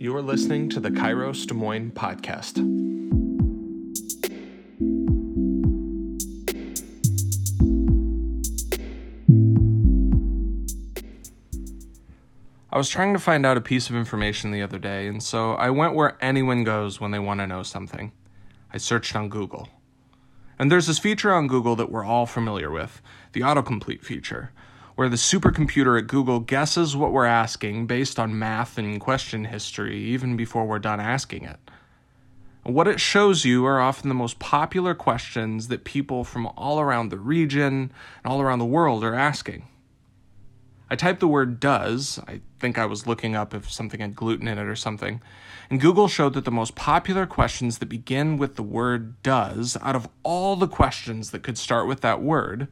You're listening to the Kairos Des Moines podcast. I was trying to find out a piece of information the other day, and so I went where anyone goes when they want to know something. I searched on Google. And there's this feature on Google that we're all familiar with the autocomplete feature, where the supercomputer at Google guesses what we're asking based on math and question history even before we're done asking it. what it shows you are often the most popular questions that people from all around the region and all around the world are asking. I typed the word does. I think I was looking up if something had gluten in it or something. And Google showed that the most popular questions that begin with the word does, out of all the questions that could start with that word,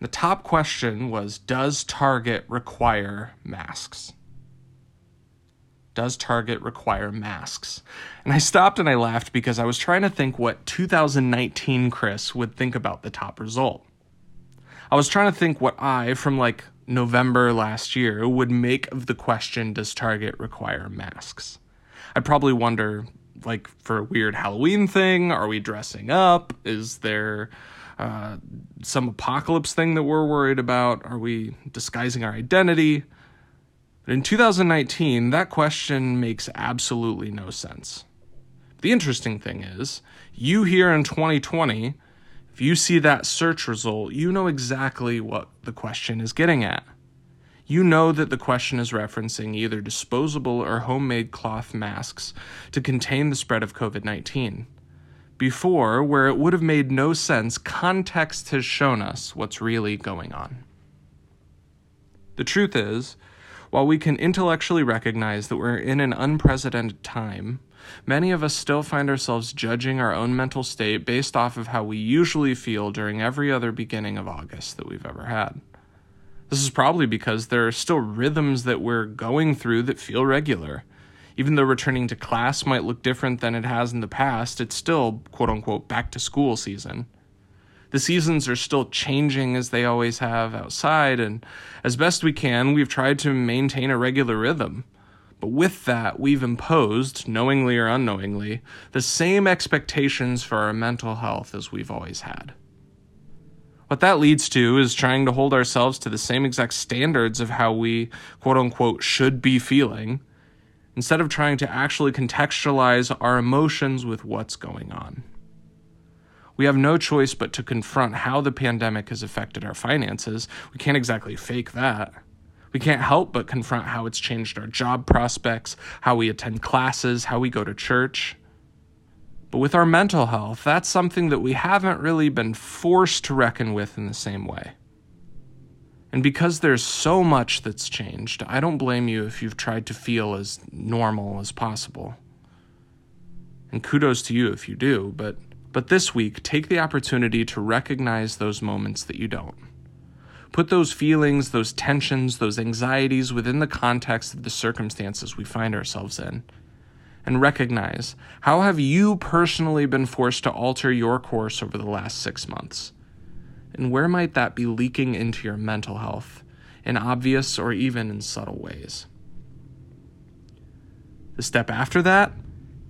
the top question was Does Target require masks? Does Target require masks? And I stopped and I laughed because I was trying to think what 2019 Chris would think about the top result. I was trying to think what I, from like November last year, would make of the question Does Target require masks? I'd probably wonder, like, for a weird Halloween thing, are we dressing up? Is there uh, some apocalypse thing that we're worried about? Are we disguising our identity? But in 2019, that question makes absolutely no sense. The interesting thing is, you here in 2020 if you see that search result, you know exactly what the question is getting at. You know that the question is referencing either disposable or homemade cloth masks to contain the spread of COVID 19. Before, where it would have made no sense, context has shown us what's really going on. The truth is, while we can intellectually recognize that we're in an unprecedented time, many of us still find ourselves judging our own mental state based off of how we usually feel during every other beginning of August that we've ever had. This is probably because there are still rhythms that we're going through that feel regular. Even though returning to class might look different than it has in the past, it's still, quote unquote, back to school season. The seasons are still changing as they always have outside, and as best we can, we've tried to maintain a regular rhythm. But with that, we've imposed, knowingly or unknowingly, the same expectations for our mental health as we've always had. What that leads to is trying to hold ourselves to the same exact standards of how we, quote unquote, should be feeling, instead of trying to actually contextualize our emotions with what's going on. We have no choice but to confront how the pandemic has affected our finances. We can't exactly fake that. We can't help but confront how it's changed our job prospects, how we attend classes, how we go to church. But with our mental health, that's something that we haven't really been forced to reckon with in the same way. And because there's so much that's changed, I don't blame you if you've tried to feel as normal as possible. And kudos to you if you do, but but this week, take the opportunity to recognize those moments that you don't. Put those feelings, those tensions, those anxieties within the context of the circumstances we find ourselves in. And recognize how have you personally been forced to alter your course over the last six months? And where might that be leaking into your mental health in obvious or even in subtle ways? The step after that,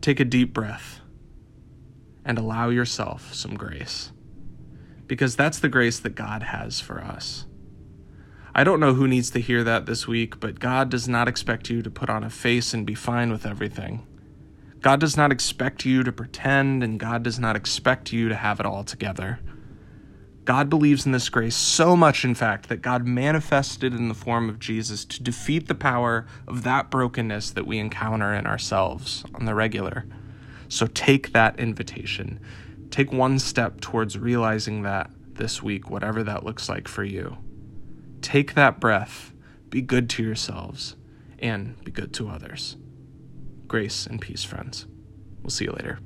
take a deep breath and allow yourself some grace. Because that's the grace that God has for us. I don't know who needs to hear that this week, but God does not expect you to put on a face and be fine with everything. God does not expect you to pretend, and God does not expect you to have it all together. God believes in this grace so much, in fact, that God manifested in the form of Jesus to defeat the power of that brokenness that we encounter in ourselves on the regular. So take that invitation. Take one step towards realizing that this week, whatever that looks like for you. Take that breath. Be good to yourselves and be good to others. Grace and peace, friends. We'll see you later.